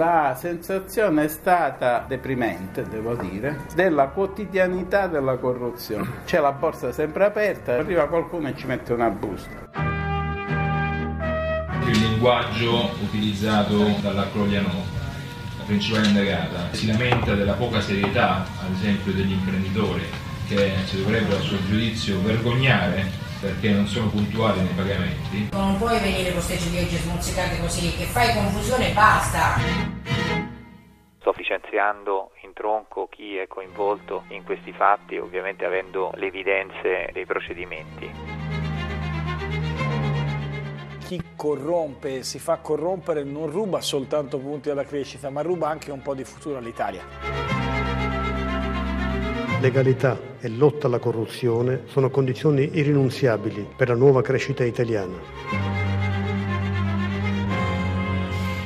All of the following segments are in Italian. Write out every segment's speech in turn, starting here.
La sensazione è stata deprimente, devo dire, della quotidianità della corruzione. C'è la borsa sempre aperta, arriva qualcuno e ci mette una busta. Il linguaggio utilizzato dalla Crogliano, la principale indagata, si lamenta della poca serietà, ad esempio, degli imprenditori che si dovrebbero a suo giudizio vergognare perché non sono puntuali nei pagamenti. Non puoi venire con queste ciliegie smozzicate così, che fai confusione e basta. Sto licenziando in tronco chi è coinvolto in questi fatti, ovviamente avendo le evidenze dei procedimenti. Chi corrompe, si fa corrompere, non ruba soltanto punti alla crescita, ma ruba anche un po' di futuro all'Italia. Legalità e lotta alla corruzione sono condizioni irrinunziabili per la nuova crescita italiana.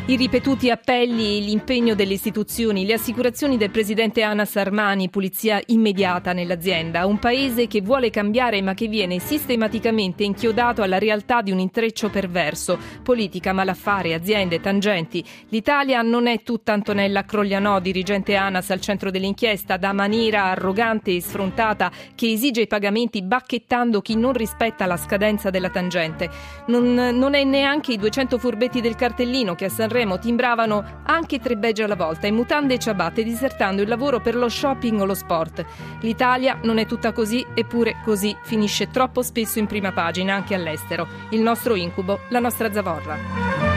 I ripetuti appelli, l'impegno delle istituzioni, le assicurazioni del presidente Anas Armani, pulizia immediata nell'azienda. Un paese che vuole cambiare ma che viene sistematicamente inchiodato alla realtà di un intreccio perverso. Politica, malaffare, aziende, tangenti. L'Italia non è tutta Antonella Croglianò, dirigente Anas al centro dell'inchiesta, da maniera arrogante e sfrontata che esige i pagamenti bacchettando chi non rispetta la scadenza della tangente. Non, non è neanche i 200 furbetti del cartellino che a Sanremo Sanremo timbravano anche tre begge alla volta in mutande e ciabatte disertando il lavoro per lo shopping o lo sport. L'Italia non è tutta così, eppure così finisce troppo spesso in prima pagina anche all'estero. Il nostro incubo, la nostra zavorra.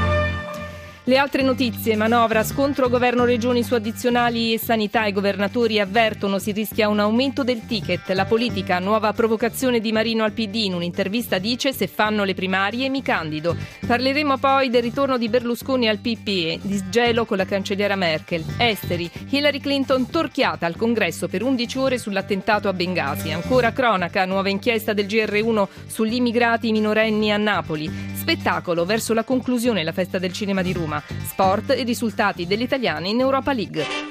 Le altre notizie, manovra, scontro governo-regioni su addizionali e sanità, i governatori avvertono si rischia un aumento del ticket, la politica, nuova provocazione di Marino al PD, in un'intervista dice se fanno le primarie mi candido. Parleremo poi del ritorno di Berlusconi al PPE, disgelo con la cancelliera Merkel, esteri, Hillary Clinton torchiata al congresso per 11 ore sull'attentato a Bengasi, ancora cronaca, nuova inchiesta del GR1 sugli immigrati minorenni a Napoli, spettacolo verso la conclusione la festa del cinema di Roma sport e risultati degli italiani in Europa League.